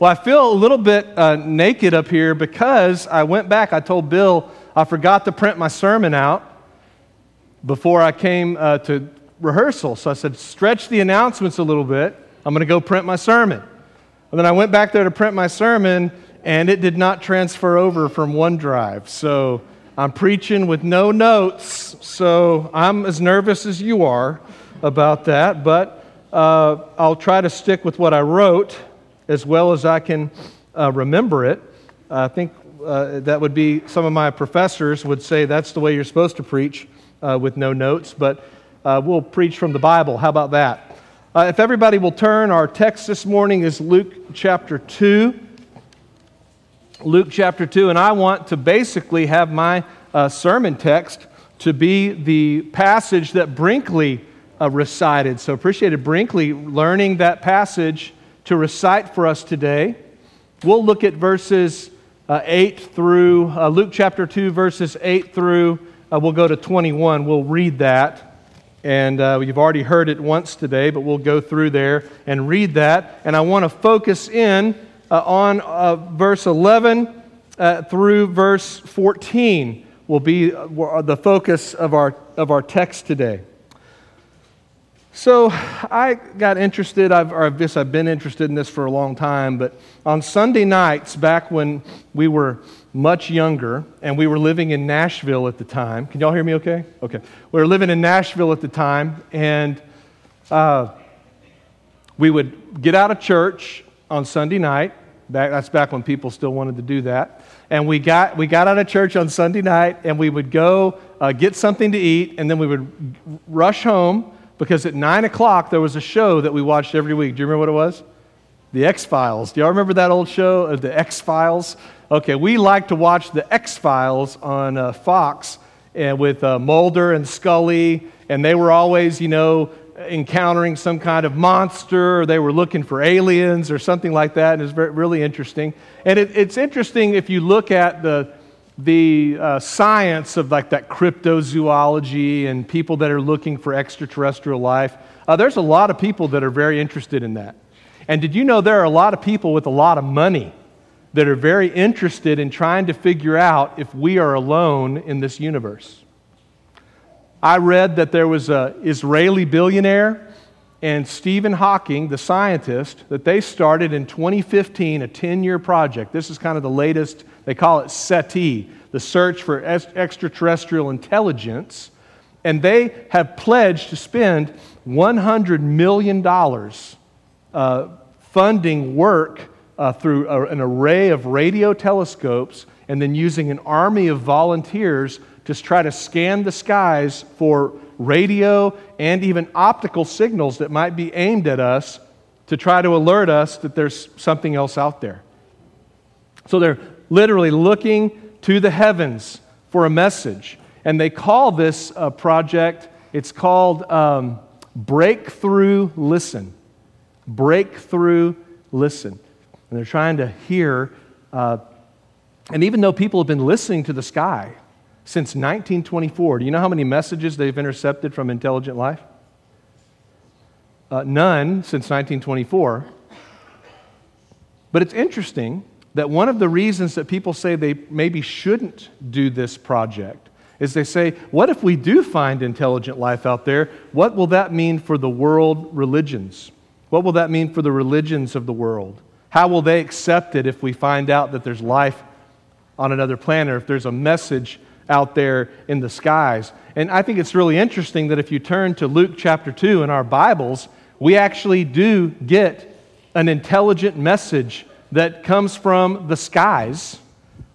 Well, I feel a little bit uh, naked up here because I went back. I told Bill I forgot to print my sermon out before I came uh, to rehearsal. So I said, stretch the announcements a little bit. I'm going to go print my sermon. And then I went back there to print my sermon, and it did not transfer over from OneDrive. So I'm preaching with no notes. So I'm as nervous as you are about that, but uh, I'll try to stick with what I wrote as well as I can uh, remember it. I think uh, that would be some of my professors would say that's the way you're supposed to preach uh, with no notes, but uh, we'll preach from the Bible. How about that? Uh, if everybody will turn, our text this morning is Luke chapter 2. Luke chapter 2, and I want to basically have my uh, sermon text to be the passage that Brinkley recited. So appreciated Brinkley learning that passage to recite for us today. We'll look at verses uh, 8 through, uh, Luke chapter 2, verses 8 through, uh, we'll go to 21. We'll read that. And uh, you've already heard it once today, but we'll go through there and read that. And I want to focus in uh, on uh, verse 11 uh, through verse 14, will be the focus of our, of our text today. So I got interested, I've, or I guess I've been interested in this for a long time, but on Sunday nights, back when we were much younger, and we were living in Nashville at the time. Can y'all hear me okay? Okay. We were living in Nashville at the time, and uh, we would get out of church on Sunday night. Back, that's back when people still wanted to do that. And we got, we got out of church on Sunday night, and we would go uh, get something to eat, and then we would rush home because at 9 o'clock there was a show that we watched every week. Do you remember what it was? The X Files. Do y'all remember that old show of the X Files? Okay, we like to watch the X Files on uh, Fox and with uh, Mulder and Scully, and they were always, you know, encountering some kind of monster, or they were looking for aliens or something like that, and it's very, really interesting. And it, it's interesting if you look at the the uh, science of like that cryptozoology and people that are looking for extraterrestrial life. Uh, there's a lot of people that are very interested in that. And did you know there are a lot of people with a lot of money that are very interested in trying to figure out if we are alone in this universe. I read that there was an Israeli billionaire and Stephen Hawking, the scientist, that they started in 2015 a 10 year project. This is kind of the latest, they call it SETI, the search for extraterrestrial intelligence. And they have pledged to spend $100 million uh, funding work uh, through a, an array of radio telescopes and then using an army of volunteers to try to scan the skies for radio and even optical signals that might be aimed at us to try to alert us that there's something else out there. So they're literally looking to the heavens for a message. And they call this uh, project, it's called um, Breakthrough Listen. Breakthrough Listen. And they're trying to hear. Uh, and even though people have been listening to the sky since 1924, do you know how many messages they've intercepted from intelligent life? Uh, none since 1924. But it's interesting that one of the reasons that people say they maybe shouldn't do this project is they say, what if we do find intelligent life out there? What will that mean for the world religions? What will that mean for the religions of the world? How will they accept it if we find out that there's life on another planet, or if there's a message out there in the skies? And I think it's really interesting that if you turn to Luke chapter 2 in our Bibles, we actually do get an intelligent message that comes from the skies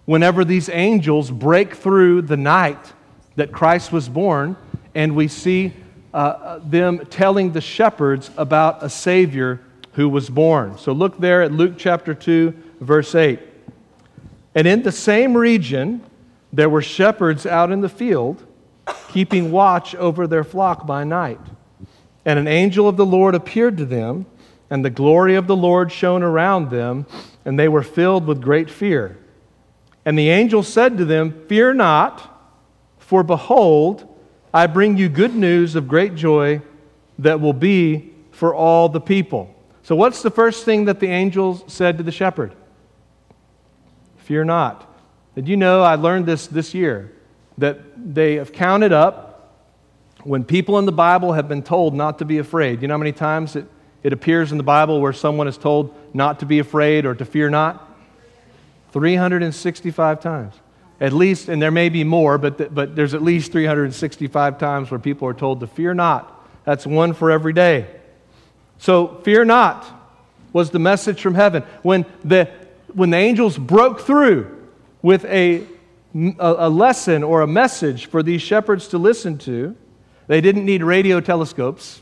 whenever these angels break through the night that Christ was born, and we see uh, them telling the shepherds about a Savior who was born. So look there at Luke chapter 2, verse 8. And in the same region, there were shepherds out in the field, keeping watch over their flock by night. And an angel of the Lord appeared to them, and the glory of the Lord shone around them, and they were filled with great fear. And the angel said to them, Fear not, for behold, I bring you good news of great joy that will be for all the people. So, what's the first thing that the angels said to the shepherd? Fear not. Did you know I learned this this year that they have counted up when people in the Bible have been told not to be afraid. You know how many times it, it appears in the Bible where someone is told not to be afraid or to fear not? 365 times. At least, and there may be more, but, but there's at least 365 times where people are told to fear not. That's one for every day. So, fear not was the message from heaven. When the, when the angels broke through with a, a, lesson or a message for these shepherds to listen to, they didn't need radio telescopes.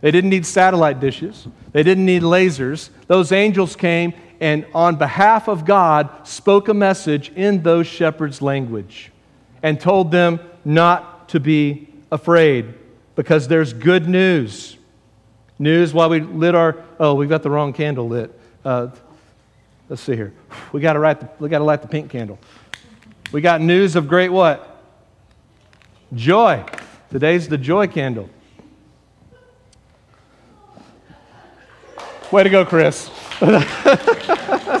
They didn't need satellite dishes. They didn't need lasers. Those angels came and, on behalf of God, spoke a message in those shepherds' language and told them not to be afraid because there's good news. News while we lit our, oh, we've got the wrong candle lit. Uh, let's see here. We got to light the, we got to light the pink candle. We got news of great what? Joy. Today's the joy candle. Way to go, Chris.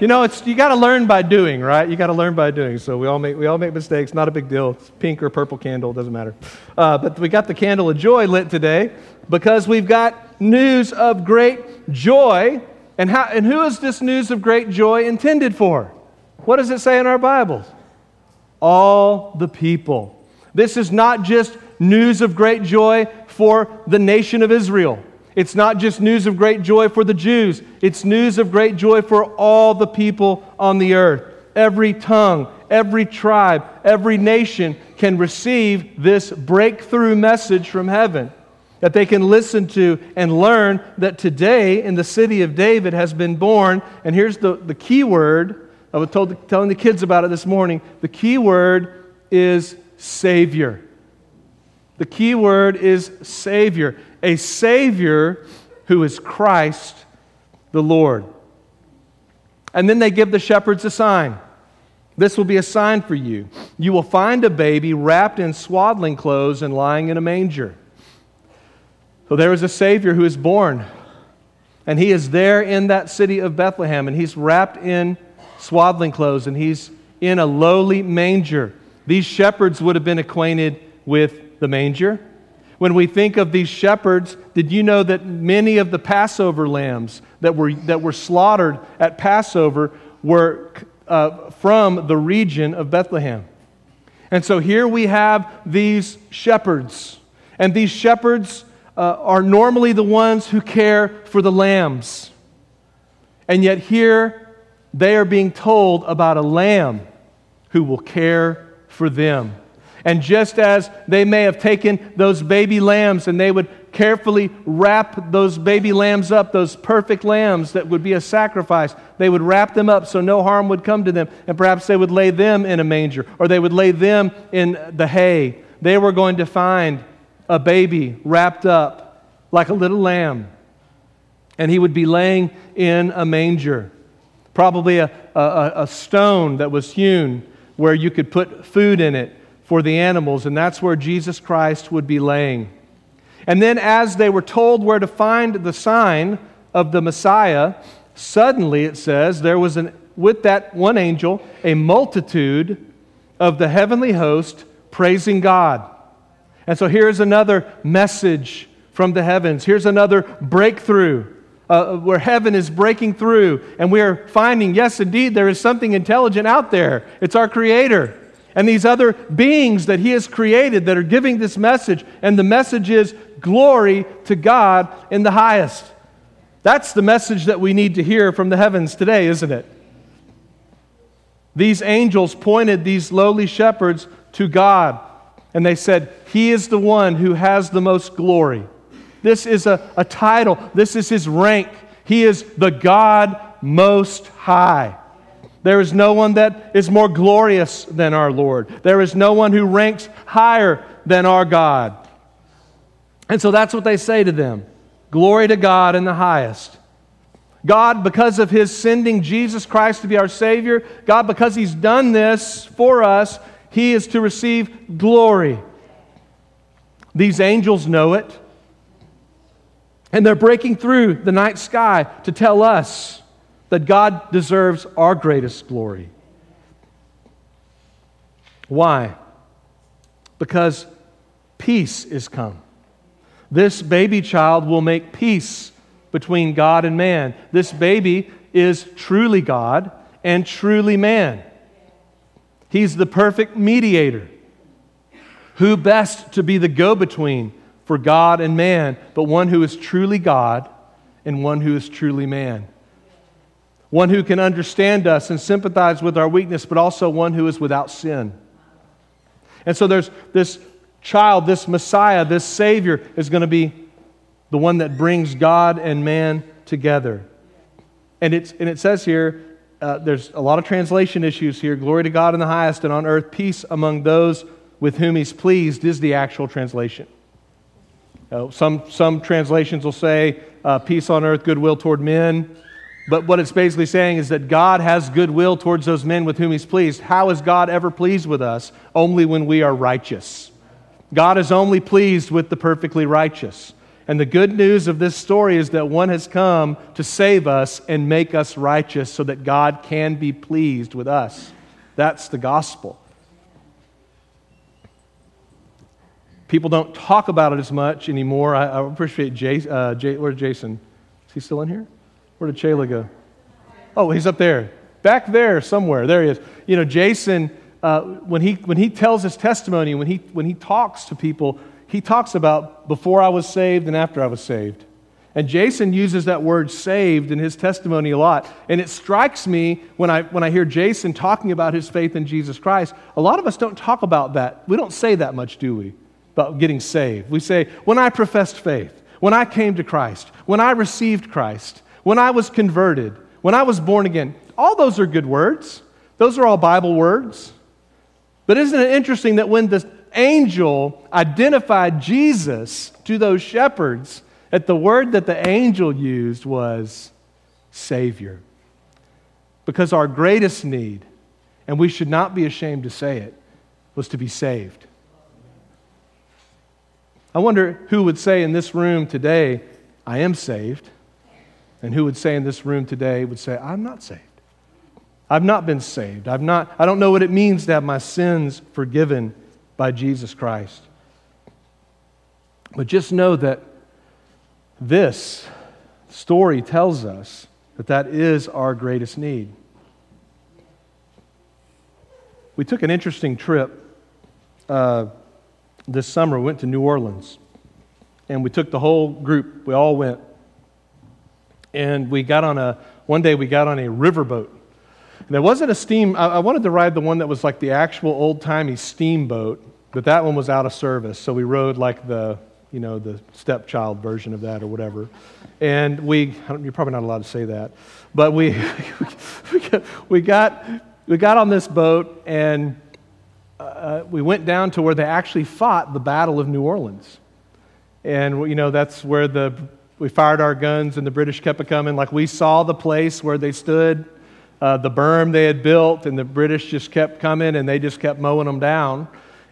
you know, it's, you got to learn by doing, right? You got to learn by doing. So we all make, we all make mistakes. Not a big deal. It's pink or purple candle, doesn't matter. Uh, but we got the candle of joy lit today because we've got news of great joy. And, how, and who is this news of great joy intended for? What does it say in our Bibles? All the people. This is not just news of great joy for the nation of Israel. It's not just news of great joy for the Jews, it's news of great joy for all the people on the earth. Every tongue, every tribe, every nation can receive this breakthrough message from heaven that they can listen to and learn that today in the city of David has been born. And here's the, the key word I was told, telling the kids about it this morning. The key word is Savior. The key word is Savior. A Savior who is Christ the Lord. And then they give the shepherds a sign. This will be a sign for you. You will find a baby wrapped in swaddling clothes and lying in a manger. So there is a Savior who is born. And he is there in that city of Bethlehem, and he's wrapped in swaddling clothes, and he's in a lowly manger. These shepherds would have been acquainted with the manger. When we think of these shepherds, did you know that many of the Passover lambs that were, that were slaughtered at Passover were uh, from the region of Bethlehem? And so here we have these shepherds. And these shepherds uh, are normally the ones who care for the lambs. And yet here they are being told about a lamb who will care for them. And just as they may have taken those baby lambs and they would carefully wrap those baby lambs up, those perfect lambs that would be a sacrifice, they would wrap them up so no harm would come to them. And perhaps they would lay them in a manger or they would lay them in the hay. They were going to find a baby wrapped up like a little lamb. And he would be laying in a manger probably a, a, a stone that was hewn where you could put food in it for the animals, and that's where Jesus Christ would be laying. And then, as they were told where to find the sign of the Messiah, suddenly it says there was an, with that one angel a multitude of the heavenly host praising God. And so here's another message from the heavens. Here's another breakthrough uh, where heaven is breaking through, and we are finding, yes, indeed, there is something intelligent out there. It's our Creator. And these other beings that He has created that are giving this message, and the message is glory to God in the highest. That's the message that we need to hear from the heavens today, isn't it? These angels pointed these lowly shepherds to God, and they said, He is the one who has the most glory. This is a, a title, this is his rank. He is the God most high. There is no one that is more glorious than our Lord. There is no one who ranks higher than our God. And so that's what they say to them Glory to God in the highest. God, because of his sending Jesus Christ to be our Savior, God, because he's done this for us, he is to receive glory. These angels know it. And they're breaking through the night sky to tell us that God deserves our greatest glory. Why? Because peace is come. This baby child will make peace between God and man. This baby is truly God and truly man. He's the perfect mediator. Who best to be the go between for God and man, but one who is truly God and one who is truly man? One who can understand us and sympathize with our weakness, but also one who is without sin. And so there's this child, this Messiah, this Savior is going to be the one that brings God and man together. And, it's, and it says here, uh, there's a lot of translation issues here. Glory to God in the highest, and on earth peace among those with whom he's pleased is the actual translation. Uh, some, some translations will say uh, peace on earth, goodwill toward men. But what it's basically saying is that God has goodwill towards those men with whom he's pleased. How is God ever pleased with us? Only when we are righteous. God is only pleased with the perfectly righteous. And the good news of this story is that one has come to save us and make us righteous so that God can be pleased with us. That's the gospel. People don't talk about it as much anymore. I, I appreciate Jay, uh, Jay, where's Jason? Is he still in here? Where did Shayla go? Oh, he's up there. Back there somewhere. There he is. You know, Jason, uh, when, he, when he tells his testimony, when he, when he talks to people, he talks about before I was saved and after I was saved. And Jason uses that word saved in his testimony a lot. And it strikes me when I, when I hear Jason talking about his faith in Jesus Christ, a lot of us don't talk about that. We don't say that much, do we? About getting saved. We say, when I professed faith, when I came to Christ, when I received Christ, when I was converted, when I was born again. All those are good words. Those are all Bible words. But isn't it interesting that when the angel identified Jesus to those shepherds, that the word that the angel used was Savior. Because our greatest need, and we should not be ashamed to say it, was to be saved. I wonder who would say in this room today, I am saved, and who would say in this room today, would say, I'm not saved. I've not been saved. I've not, I don't know what it means to have my sins forgiven by Jesus Christ. But just know that this story tells us that that is our greatest need. We took an interesting trip uh, this summer. We went to New Orleans. And we took the whole group, we all went. And we got on a, one day we got on a riverboat. And it wasn't a steam, I, I wanted to ride the one that was like the actual old timey steamboat. But that one was out of service, so we rode like the, you know, the stepchild version of that or whatever. And we, you're probably not allowed to say that, but we, we, got, we got on this boat and uh, we went down to where they actually fought the Battle of New Orleans. And, you know, that's where the, we fired our guns and the British kept coming. Like we saw the place where they stood, uh, the berm they had built, and the British just kept coming and they just kept mowing them down.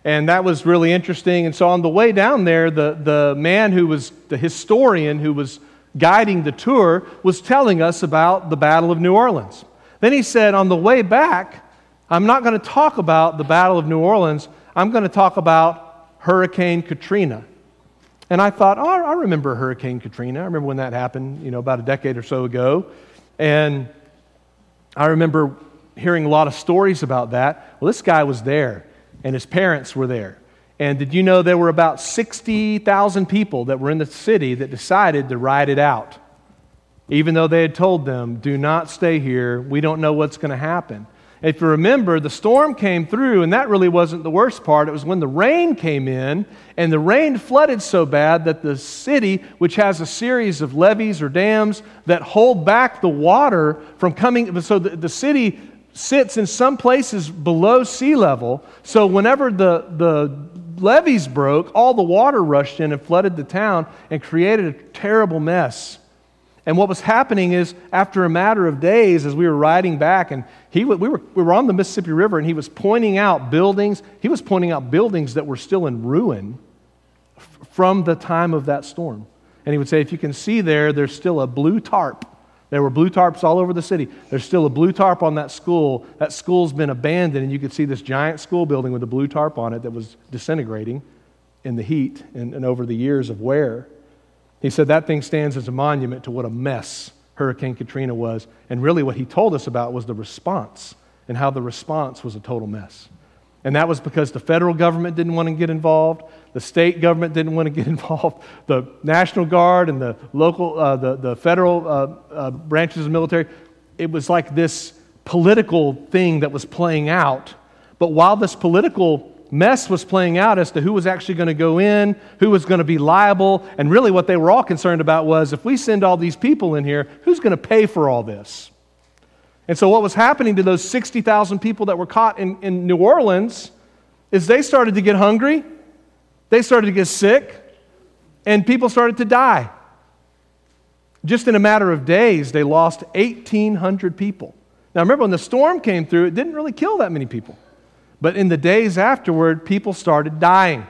And that was really interesting. And so on the way down there, the, the man who was the historian who was guiding the tour was telling us about the Battle of New Orleans. Then he said, on the way back, I'm not going to talk about the Battle of New Orleans, I'm going to talk about Hurricane Katrina. And I thought, oh, I remember Hurricane Katrina. I remember when that happened, you know, about a decade or so ago. And I remember hearing a lot of stories about that. Well, this guy was there and his parents were there. And did you know there were about 60,000 people that were in the city that decided to ride it out? Even though they had told them, do not stay here, we don't know what's going to happen. If you remember, the storm came through, and that really wasn't the worst part. It was when the rain came in, and the rain flooded so bad that the city, which has a series of levees or dams that hold back the water from coming, so the, the city sits in some places below sea level. So whenever the, the levees broke, all the water rushed in and flooded the town and created a terrible mess. And what was happening is, after a matter of days, as we were riding back, and he, we, were, we were on the Mississippi River, and he was pointing out buildings. He was pointing out buildings that were still in ruin from the time of that storm. And he would say, if you can see there, there's still a blue tarp. There were blue tarps all over the city. There's still a blue tarp on that school. That school's been abandoned, and you could see this giant school building with a blue tarp on it that was disintegrating in the heat and, and over the years of wear. He said that thing stands as a monument to what a mess Hurricane Katrina was. And really, what he told us about was the response and how the response was a total mess. And that was because the federal government didn't want to get involved, the state government didn't want to get involved, the National Guard and the local, uh, the, the federal uh, uh, branches of the military. It was like this political thing that was playing out. But while this political mess was playing out as to who was actually going to go in, who was going to be liable, and really what they were all concerned about was if we send all these people in here, who's going to pay for all this? And so, what was happening to those 60,000 people that were caught in, in New Orleans is they started to get hungry, they started to get sick, and people started to die. Just in a matter of days, they lost 1,800 people. Now, remember, when the storm came through, it didn't really kill that many people. But in the days afterward, people started dying.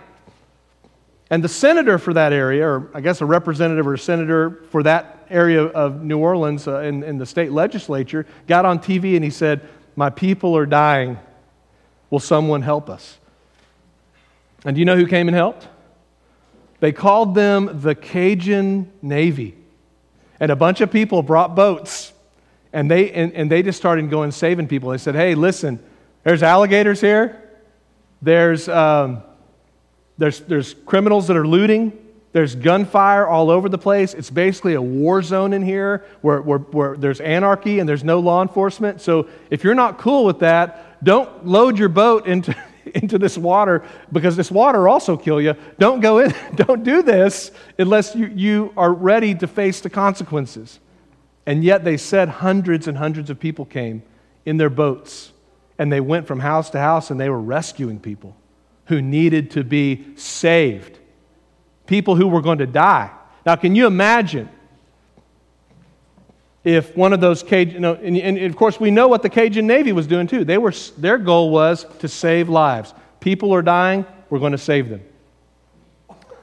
And the senator for that area, or I guess a representative or a senator for that area of New Orleans uh, in, in the state legislature, got on TV and he said, My people are dying. Will someone help us? And do you know who came and helped? They called them the Cajun Navy. And a bunch of people brought boats. And they, and, and they just started going saving people. They said, Hey, listen, there's alligators here. There's, um, there's, there's criminals that are looting. There's gunfire all over the place. It's basically a war zone in here where, where, where there's anarchy and there's no law enforcement. So if you're not cool with that, don't load your boat into, into this water because this water will also kill you. Don't go in, don't do this unless you, you are ready to face the consequences. And yet they said hundreds and hundreds of people came in their boats and they went from house to house and they were rescuing people who needed to be saved, people who were going to die. Now, can you imagine if one of those Cajun, you know, and, and, of course we know what the Cajun Navy was doing too. They were, their goal was to save lives. People are dying, we're going to save them.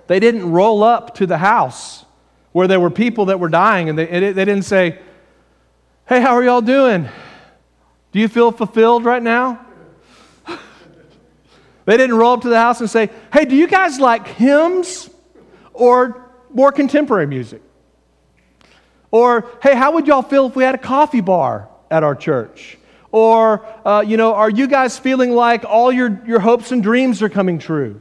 They didn't roll up to the house where there were people that were dying and they, they didn't say, Hey, how are y'all doing? Do you feel fulfilled right now? they didn't roll up to the house and say, Hey, do you guys like hymns or more contemporary music? Or, Hey, how would y'all feel if we had a coffee bar at our church? Or, uh, you know, are you guys feeling like all your, your hopes and dreams are coming true?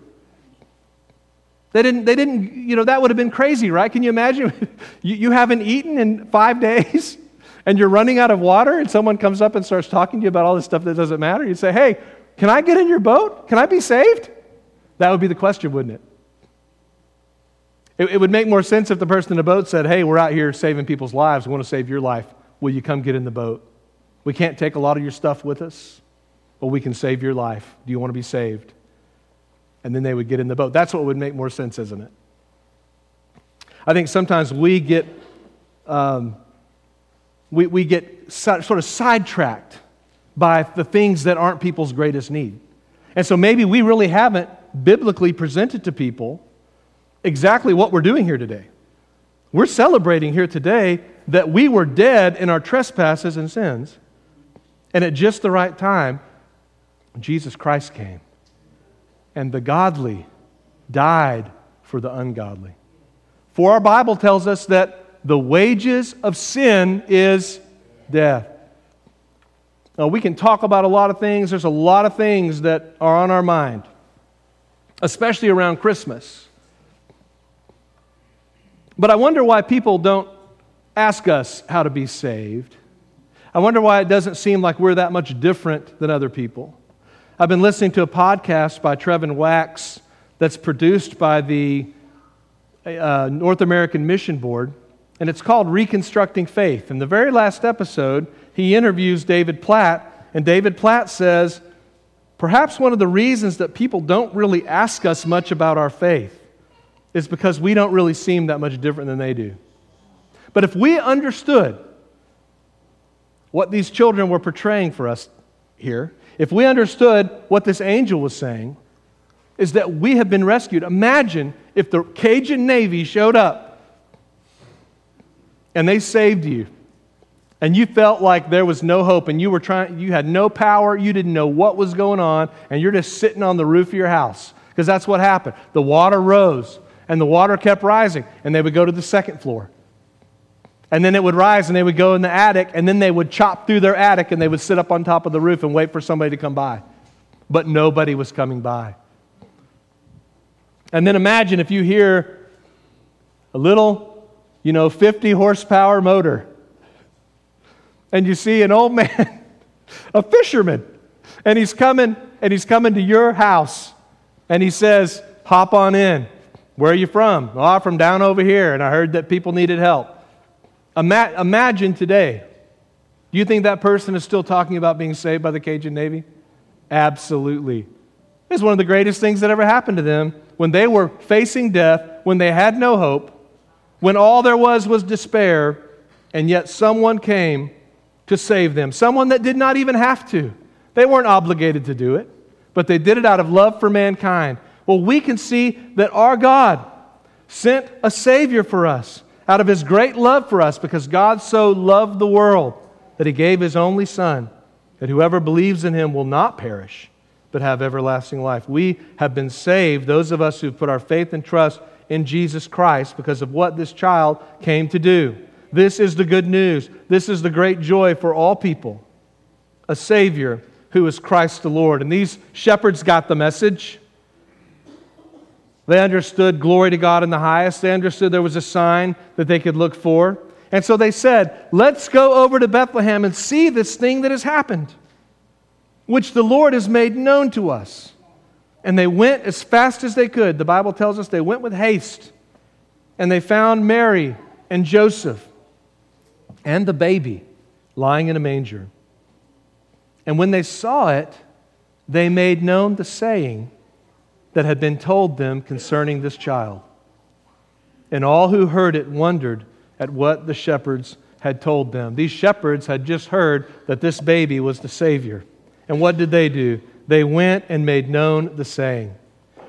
They didn't, they didn't, you know, that would have been crazy, right? Can you imagine? you, you haven't eaten in five days and you're running out of water and someone comes up and starts talking to you about all this stuff that doesn't matter, you say, Hey, can I get in your boat? Can I be saved? That would be the question, wouldn't it? It, it would make more sense if the person in the boat said, Hey, we're out here saving people's lives. We want to save your life. Will you come get in the boat? We can't take a lot of your stuff with us, but we can save your life. Do you want to be saved? And then they would get in the boat. That's what would make more sense, isn't it? I think sometimes we get um, we, we get sort of sidetracked by the things that aren't people's greatest need. And so maybe we really haven't biblically presented to people exactly what we're doing here today. We're celebrating here today that we were dead in our trespasses and sins, and at just the right time, Jesus Christ came. And the godly died for the ungodly. For our Bible tells us that the wages of sin is death. Now, we can talk about a lot of things. There's a lot of things that are on our mind, especially around Christmas. But I wonder why people don't ask us how to be saved. I wonder why it doesn't seem like we're that much different than other people. I've been listening to a podcast by Trevin Wax that's produced by the uh, North American Mission Board and it's called Reconstructing Faith. In the very last episode, he interviews David Platt, and David Platt says, Perhaps one of the reasons that people don't really ask us much about our faith is because we don't really seem that much different than they do. But if we understood what these children were portraying for us here, if we understood what this angel was saying, is that we have been rescued. Imagine if the Cajun Navy showed up and they saved you, and you felt like there was no hope and you were trying you had no power, you didn't know what was going on, and you're just sitting on the roof of your house. Because that's what happened. The water rose, and the water kept rising, and they would go to the second floor. And then it would rise and they would go in the attic and then they would chop through their attic and they would sit up on top of the roof and wait for somebody to come by. But nobody was coming by. And then imagine if you hear a little, you know, 50 horsepower motor and you see an old man, a fisherman, and he's coming and he's coming to your house and he says, Hop on in. Where are you from? Oh, from down over here and I heard that people needed help. Ima- imagine today. Do you think that person is still talking about being saved by the Cajun Navy? Absolutely. It's one of the greatest things that ever happened to them when they were facing death, when they had no hope, when all there was was despair, and yet someone came to save them. Someone that did not even have to. They weren't obligated to do it, but they did it out of love for mankind. Well, we can see that our God sent a Savior for us out of his great love for us, because God so loved the world that he gave his only Son, that whoever believes in him will not perish, but have everlasting life. We have been saved, those of us who put our faith and trust in Jesus Christ, because of what this child came to do. This is the good news. This is the great joy for all people. A Savior who is Christ the Lord. And these shepherds got the message. They understood glory to God in the highest. They understood there was a sign that they could look for. And so they said, Let's go over to Bethlehem and see this thing that has happened, which the Lord has made known to us. And they went as fast as they could. The Bible tells us they went with haste. And they found Mary and Joseph and the baby lying in a manger. And when they saw it, they made known the saying that had been told them concerning this child. And all who heard it wondered at what the shepherds had told them. These shepherds had just heard that this baby was the Savior. And what did they do? They went and made known the saying.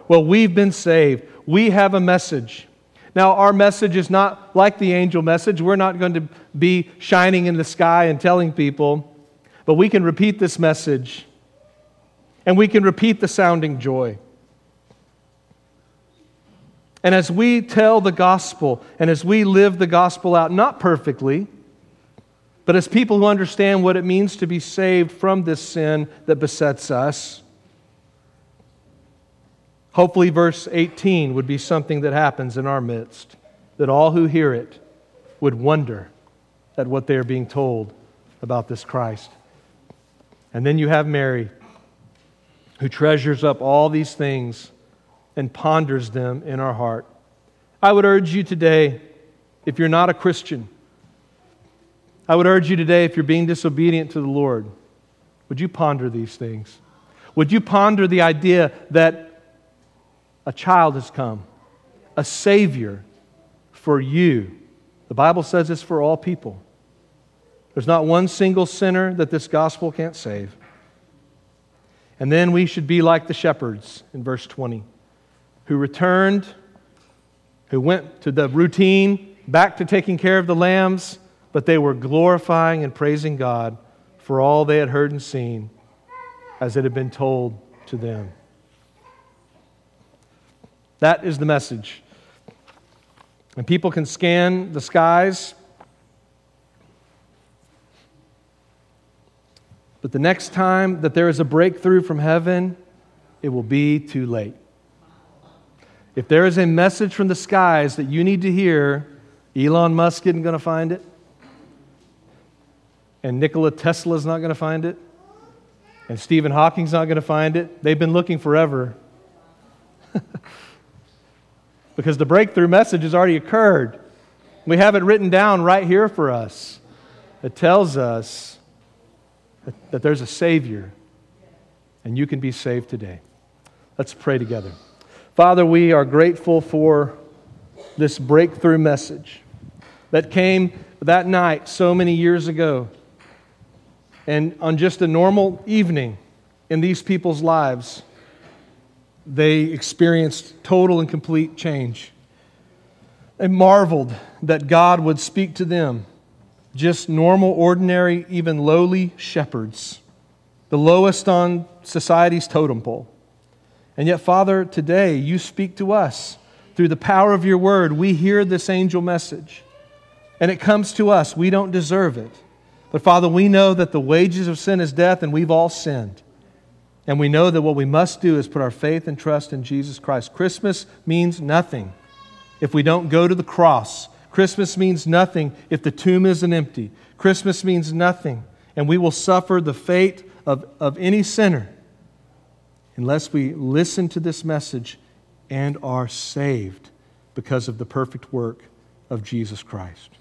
Well, we've been saved. We have a message. Now, our message is not like the angel message. We're not going to be shining in the sky and telling people, but we can repeat this message and we can repeat the sounding joy. And as we tell the gospel and as we live the gospel out, not perfectly, but as people who understand what it means to be saved from this sin that besets us, hopefully, verse 18 would be something that happens in our midst, that all who hear it would wonder at what they are being told about this Christ. And then you have Mary, who treasures up all these things and ponders them in our heart. I would urge you today, if you're not a Christian, I would urge you today, if you're being disobedient to the Lord, would you ponder these things? Would you ponder the idea that a child has come, a Savior for you? The Bible says it's for all people. There's not one single sinner that this gospel can't save. And then we should be like the shepherds in verse 20 who returned, who went to the routine, back to taking care of the lambs, but they were glorifying and praising God for all they had heard and seen as it had been told to them. That is the message. And people can scan the skies, but the next time that there is a breakthrough from heaven, it will be too late. If there is a message from the skies that you need to hear, Elon Musk isn't going to find it. And Nikola Tesla's not going to find it. And Stephen Hawking's not going to find it. They've been looking forever. because the breakthrough message has already occurred. We have it written down right here for us. It tells us that, that there's a Savior, and you can be saved today. Let's pray together. Father, we are grateful for this breakthrough message that came that night so many years ago. And on just a normal evening in these people's lives, they experienced total and complete change. They marveled that God would speak to them, just normal, ordinary, even lowly shepherds, the lowest on society's totem pole. And yet, Father, today you speak to us through the power of your word. We hear this angel message, and it comes to us. We don't deserve it. But, Father, we know that the wages of sin is death, and we've all sinned. And we know that what we must do is put our faith and trust in Jesus Christ. Christmas means nothing if we don't go to the cross. Christmas means nothing if the tomb isn't empty. Christmas means nothing, and we will suffer the fate of, of any sinner unless we listen to this message and are saved because of the perfect work of Jesus Christ.